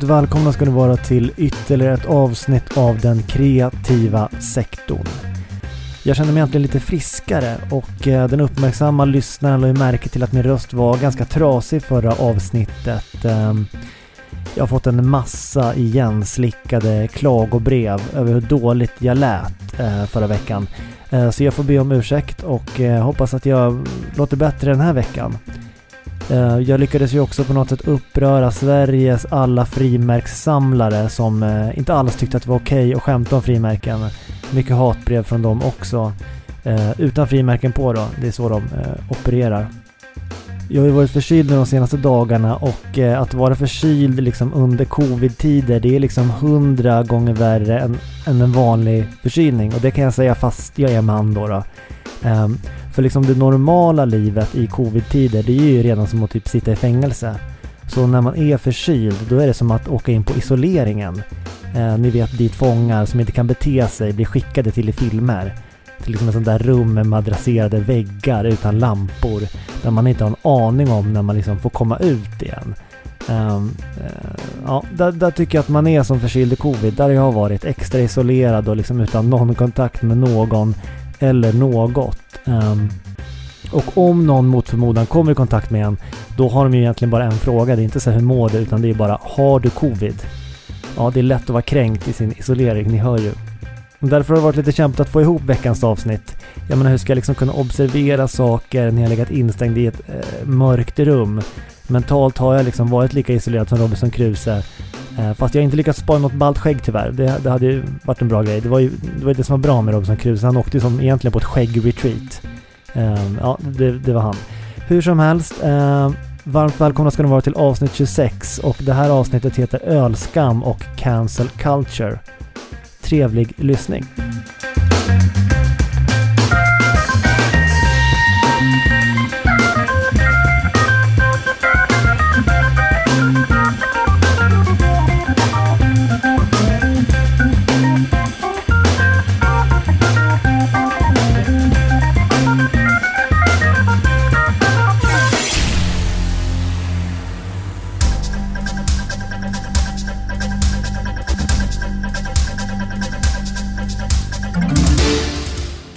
Varmt välkomna ska ni vara till ytterligare ett avsnitt av den kreativa sektorn. Jag känner mig egentligen lite friskare och eh, den uppmärksamma lyssnaren lade märke till att min röst var ganska trasig förra avsnittet. Ehm, jag har fått en massa igenslickade klagobrev över hur dåligt jag lät eh, förra veckan. Eh, så jag får be om ursäkt och hoppas att jag låter bättre den här veckan. Eh, jag lyckades ju också på något sätt uppröra Sveriges alla frimärkssamlare som eh, inte alls tyckte att det var okej okay att skämta om frimärken. Mycket hatbrev från dem också. Eh, utan frimärken på då, det är så de opererar. Jag har ju varit förkyld nu de senaste dagarna och att vara förkyld liksom under covid-tider det är liksom hundra gånger värre än, än en vanlig förkylning och det kan jag säga fast jag är man då. då. Ehm, för liksom det normala livet i covid-tider, det är ju redan som att typ sitta i fängelse. Så när man är förkyld, då är det som att åka in på isoleringen. Eh, ni vet dit fångar som inte kan bete sig blir skickade till i filmer. Till liksom ett sånt där rum med madrasserade väggar utan lampor. Där man inte har en aning om när man liksom får komma ut igen. Um, uh, ja, där, där, tycker jag att man är som förkyld i covid. Där jag har varit extra isolerad och liksom utan någon kontakt med någon eller något. Um, och om någon mot förmodan kommer i kontakt med en, då har de ju egentligen bara en fråga. Det är inte så hur mår du, utan det är bara har du covid? Ja, det är lätt att vara kränkt i sin isolering, ni hör ju. Därför har det varit lite kämpigt att få ihop veckans avsnitt. Jag menar, hur ska jag liksom kunna observera saker när jag legat instängd i ett eh, mörkt rum? Mentalt har jag liksom varit lika isolerad som Robinson Crusoe. Eh, fast jag har inte lyckats spara något ballt skägg tyvärr. Det, det, hade ju varit en bra grej. Det var ju det, var det som var bra med Robinson Crusoe. Han åkte ju som egentligen på ett skägg-retreat. Ehm, ja, det, det, var han. Hur som helst. Ehm, varmt välkomna ska ni vara till avsnitt 26 och det här avsnittet heter Ölskam och Cancel Culture. Trevlig lyssning.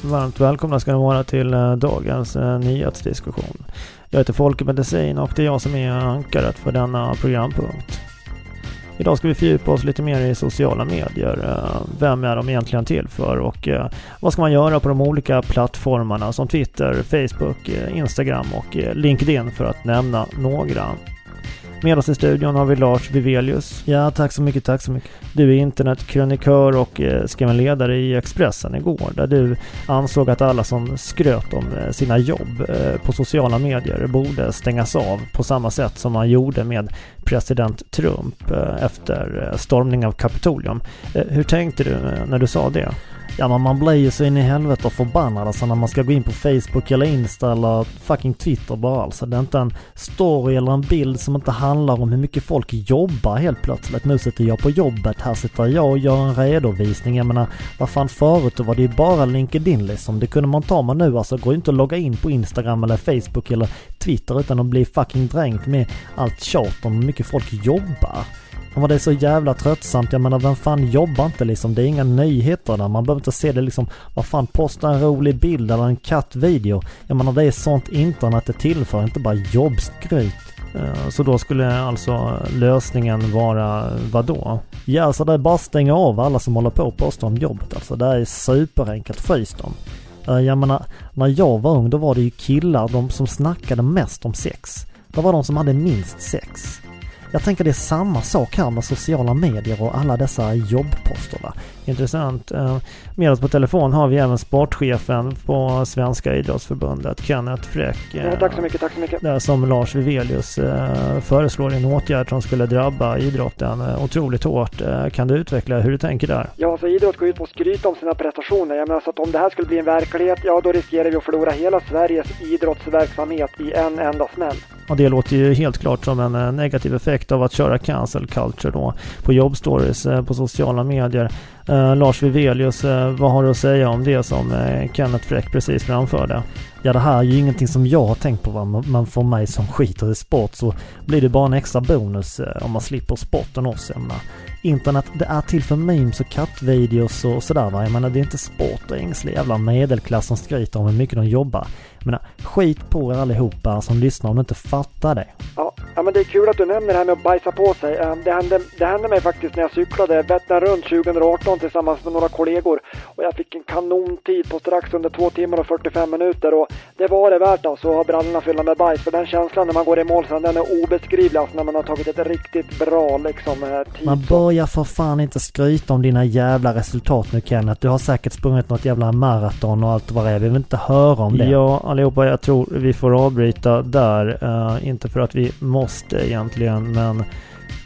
Varmt välkomna ska ni vara till eh, dagens eh, nyhetsdiskussion. Jag heter Folke Medicin och det är jag som är ankaret för denna programpunkt. Idag ska vi fördjupa oss lite mer i sociala medier. Eh, vem är de egentligen till för och vad ska man göra på de olika plattformarna som Twitter, Facebook, Instagram och LinkedIn för att nämna några. Med oss i studion har vi Lars Vivelius. Ja, tack så mycket, tack så mycket. Du är internetkrönikör och eh, skrev en ledare i Expressen igår där du ansåg att alla som skröt om eh, sina jobb eh, på sociala medier borde stängas av på samma sätt som man gjorde med president Trump efter stormning av Kapitolium. Hur tänkte du när du sa det? Ja men man blir ju så in i helvete förbannad alltså när man ska gå in på Facebook eller Insta eller fucking Twitter bara alltså. Det är inte en story eller en bild som inte handlar om hur mycket folk jobbar helt plötsligt. Nu sitter jag på jobbet, här sitter jag och gör en redovisning. Jag menar, vad fan förut då var det ju bara LinkedIn liksom. Det kunde man ta med nu alltså. Går ju inte att logga in på Instagram eller Facebook eller Twitter utan att bli fucking dränkt med allt tjat om hur mycket folk jobbar. Men det är så jävla tröttsamt. Jag menar vem fan jobbar inte liksom? Det är inga nyheter där. Man behöver inte se det liksom. Vad fan posta en rolig bild eller en kattvideo. Jag menar det är sånt internet det tillför, inte bara jobbskryt. Eh, så då skulle alltså lösningen vara vadå? Ja, alltså det är bara att stänga av alla som håller på och postar om jobbet alltså. Det är superenkelt. Frys dem. Eh, jag menar, när jag var ung då var det ju killar, de som snackade mest om sex. Det var de som hade minst sex. Jag tänker det är samma sak här med sociala medier och alla dessa jobbposter. Va? Intressant. Eh, med oss på telefon har vi även sportchefen på Svenska idrottsförbundet, Kenneth Fräck. Ja, tack så mycket, tack så mycket. Där som Lars Vivelius eh, föreslår en åtgärd som skulle drabba idrotten eh, otroligt hårt. Kan du utveckla hur du tänker där? Ja, så idrott går ut på att skryta om sina prestationer. Jag menar så att om det här skulle bli en verklighet, ja då riskerar vi att förlora hela Sveriges idrottsverksamhet i en enda smäll. Och det låter ju helt klart som en eh, negativ effekt av att köra cancel culture då på jobbstories eh, på sociala medier. Uh, Lars Vivelius, uh, vad har du att säga om det som uh, Kenneth Fräck precis framförde? Ja det här är ju ingenting som jag har tänkt på va? Man får mig som skiter i sport så blir det bara en extra bonus om man slipper sporten och Jag internet det är till för memes och kattvideos och sådär va. Jag menar det är inte sport och ängslig jävla medelklass som skryter om hur mycket de jobbar. Jag menar skit på er allihopa som lyssnar om ni inte fattar det. Ja, ja men det är kul att du nämner det här med att bajsa på sig. Ehm, det hände, det hände mig faktiskt när jag cyklade Vättern runt 2018 tillsammans med några kollegor och jag fick en kanontid på strax under 2 timmar och 45 minuter och det var det värt alltså att ha brallorna fyllda med bajs för den känslan när man går i mål sen den är obeskrivlig alltså när man har tagit ett riktigt bra liksom eh, tid. Man börjar för fan inte skryta om dina jävla resultat nu Kenneth. Du har säkert sprungit något jävla maraton och allt vad det är. Vi vill inte höra om det. Ja allihopa, jag tror vi får avbryta där. Uh, inte för att vi måste egentligen men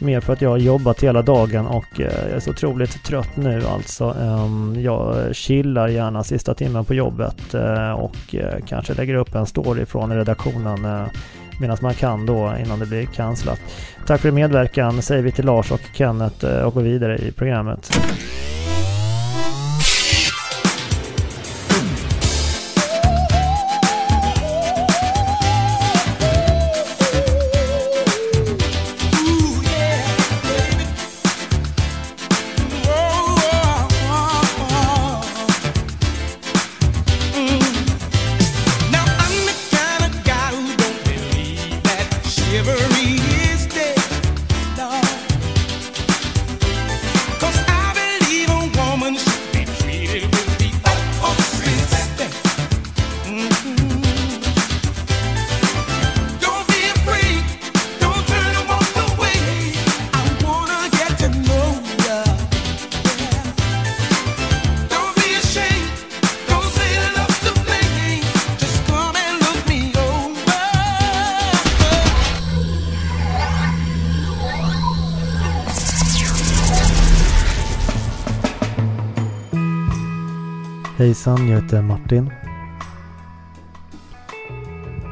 Mer för att jag har jobbat hela dagen och eh, jag är så otroligt trött nu alltså. Ehm, jag chillar gärna sista timmen på jobbet eh, och eh, kanske lägger upp en story från redaktionen medan man kan då innan det blir cancelat. Tack för medverkan säger vi till Lars och Kenneth och går vidare i programmet. Hejsan, jag heter Martin.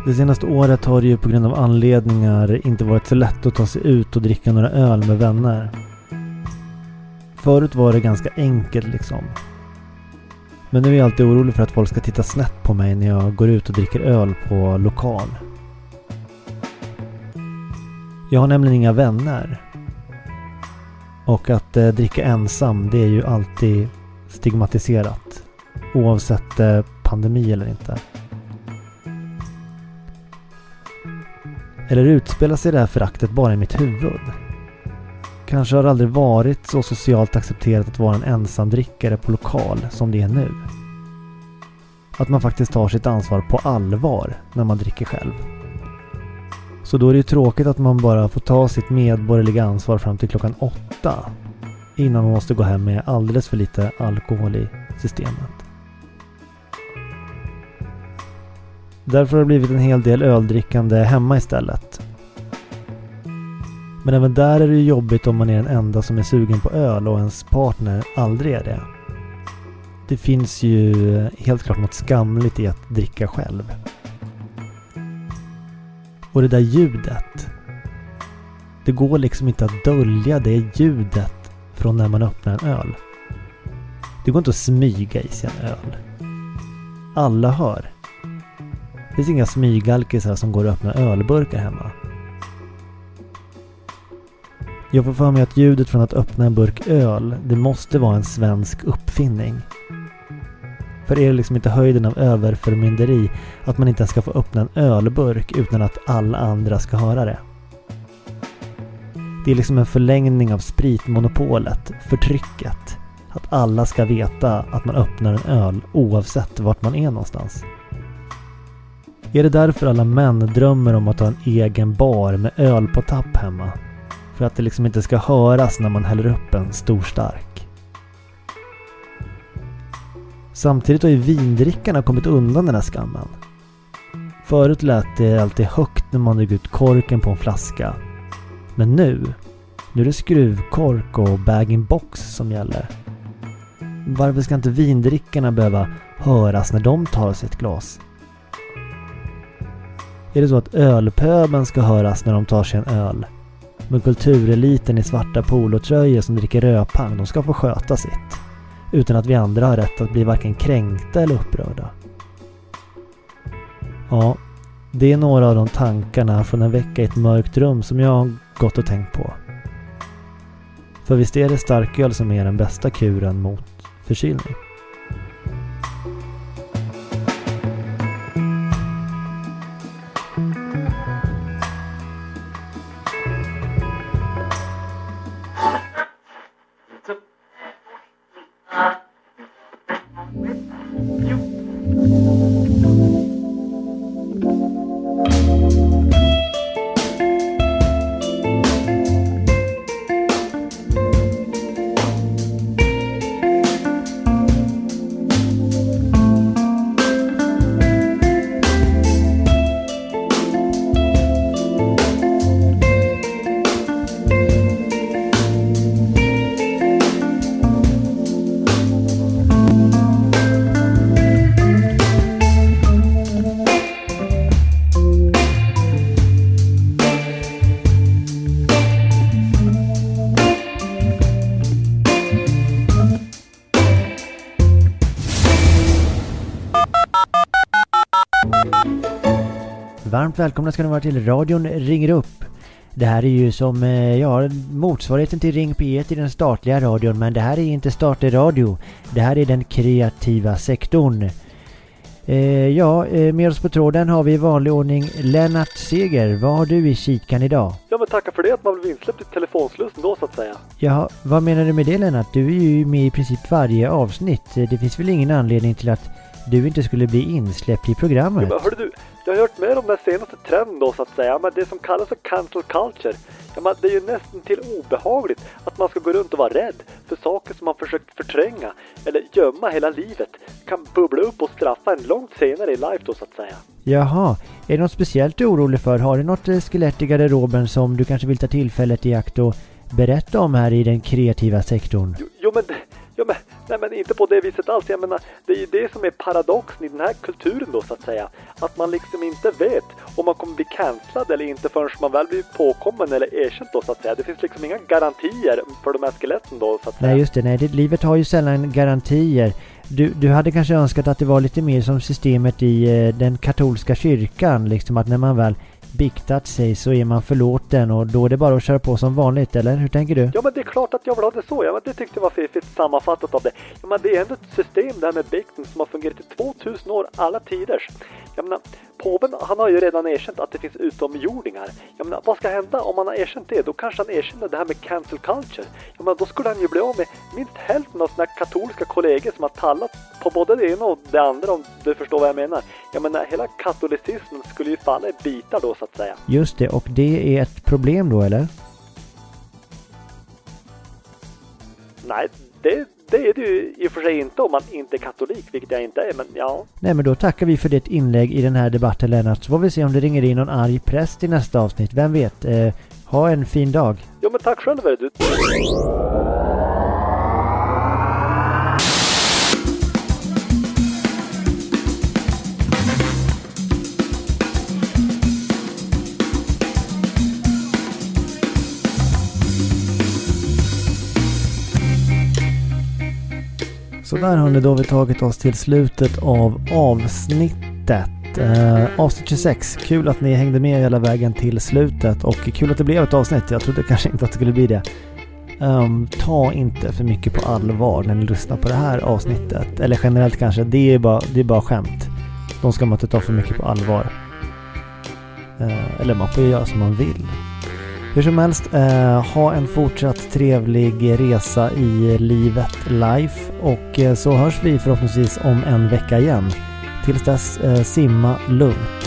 Det senaste året har det ju på grund av anledningar inte varit så lätt att ta sig ut och dricka några öl med vänner. Förut var det ganska enkelt liksom. Men nu är jag alltid orolig för att folk ska titta snett på mig när jag går ut och dricker öl på lokal. Jag har nämligen inga vänner. Och att eh, dricka ensam, det är ju alltid stigmatiserat. Oavsett eh, pandemi eller inte. Eller utspelar sig det här föraktet bara i mitt huvud? Kanske har det aldrig varit så socialt accepterat att vara en ensamdrickare på lokal som det är nu. Att man faktiskt tar sitt ansvar på allvar när man dricker själv. Så då är det ju tråkigt att man bara får ta sitt medborgerliga ansvar fram till klockan åtta innan man måste gå hem med alldeles för lite alkohol i systemet. Därför har det blivit en hel del öldrickande hemma istället. Men även där är det ju jobbigt om man är den enda som är sugen på öl och ens partner aldrig är det. Det finns ju helt klart något skamligt i att dricka själv. Och det där ljudet. Det går liksom inte att dölja det ljudet från när man öppnar en öl. Det går inte att smyga i sig en öl. Alla hör. Det finns inga smygalkisar som går och öppnar ölburkar hemma. Jag får för mig att ljudet från att öppna en burk öl, det måste vara en svensk uppfinning. För är det liksom inte höjden av överförmynderi att man inte ens ska få öppna en ölburk utan att alla andra ska höra det? Det är liksom en förlängning av spritmonopolet, förtrycket. Att alla ska veta att man öppnar en öl oavsett vart man är någonstans. Är det därför alla män drömmer om att ha en egen bar med öl på tapp hemma? För att det liksom inte ska höras när man häller upp en stor stark. Samtidigt har ju vindrickarna kommit undan den här skammen. Förut lät det alltid högt när man drog ut korken på en flaska. Men nu, nu är det skruvkork och bag-in-box som gäller. Varför ska inte vindrickarna behöva höras när de tar sig ett glas? Är det så att ölpöben ska höras när de tar sig en öl. Men kultureliten i svarta polotröjor som dricker rödpang, de ska få sköta sitt. Utan att vi andra har rätt att bli varken kränkta eller upprörda. Ja, det är några av de tankarna från en vecka i ett mörkt rum som jag har gått och tänkt på. För visst är det starköl som är den bästa kuren mot förkylning? Varmt välkomna ska ni vara till radion ringer upp. Det här är ju som, eh, ja, motsvarigheten till Ring P1 i den statliga radion, men det här är inte statlig radio. Det här är den kreativa sektorn. Eh, ja, eh, med oss på tråden har vi i vanlig ordning Lennart Seger. Vad har du i kikan idag? Ja men tacka för det att man blev insläppt i telefonslussen då så att säga. Ja, vad menar du med det Lennart? Du är ju med i princip varje avsnitt. Det finns väl ingen anledning till att du inte skulle bli insläppt i programmet? Ja, men hörde du, jag har hört mer om den senaste trenden då så att säga, men det som kallas för cancel culture. Ja, men det är ju nästan till obehagligt att man ska gå runt och vara rädd för saker som man försökt förtränga eller gömma hela livet kan bubbla upp och straffa en långt senare i life då så att säga. Jaha, är det något speciellt du är orolig för? Har du något eh, skelett i garderoben som du kanske vill ta tillfället i akt och berätta om här i den kreativa sektorn? Jo, jo men Ja men, nej men inte på det viset alls. Jag menar, det är ju det som är paradoxen i den här kulturen då så att säga. Att man liksom inte vet om man kommer bli cancellad eller inte förrän man väl blir påkommen eller erkänd då så att säga. Det finns liksom inga garantier för de här skeletten då så att säga. Nej just det, nej det, livet har ju sällan garantier. Du, du hade kanske önskat att det var lite mer som systemet i eh, den katolska kyrkan, liksom att när man väl biktat sig så är man förlåten och då är det bara att köra på som vanligt, eller hur tänker du? Ja, men det är klart att jag vill ha det så. Ja, men det tyckte jag var fiffigt sammanfattat av det. Ja, men det är ändå ett system det här med bikten som har fungerat i 2000 år, alla tiders. Jag menar, påven han har ju redan erkänt att det finns utomjordingar. Jag menar, vad ska hända om han har erkänt det? Då kanske han erkänner det här med cancel culture. Jag menar, då skulle han ju bli av med minst hälften av sina katolska kollegor som har tallat på både det ena och det andra om du förstår vad jag menar. Jag menar, hela katolicismen skulle ju falla i bitar då så att säga. Just det, och det är ett problem då eller? Nej, det, det är ju i och för sig inte om man inte är katolik, vilket jag inte är, men ja. Nej, men då tackar vi för ditt inlägg i den här debatten Lennart, så får vi se om det ringer in någon arg präst i nästa avsnitt. Vem vet? Eh, ha en fin dag. Ja, men tack själv du. Sådär hörni, då har vi tagit oss till slutet av avsnittet. Eh, avsnitt 26. Kul att ni hängde med hela vägen till slutet och kul att det blev ett avsnitt. Jag trodde kanske inte att det skulle bli det. Um, ta inte för mycket på allvar när ni lyssnar på det här avsnittet. Eller generellt kanske, det är bara, det är bara skämt. De ska man inte ta för mycket på allvar. Uh, eller man får ju göra som man vill. Hur som helst, eh, ha en fortsatt trevlig resa i livet, life och eh, så hörs vi förhoppningsvis om en vecka igen. Tills dess, eh, simma lugnt.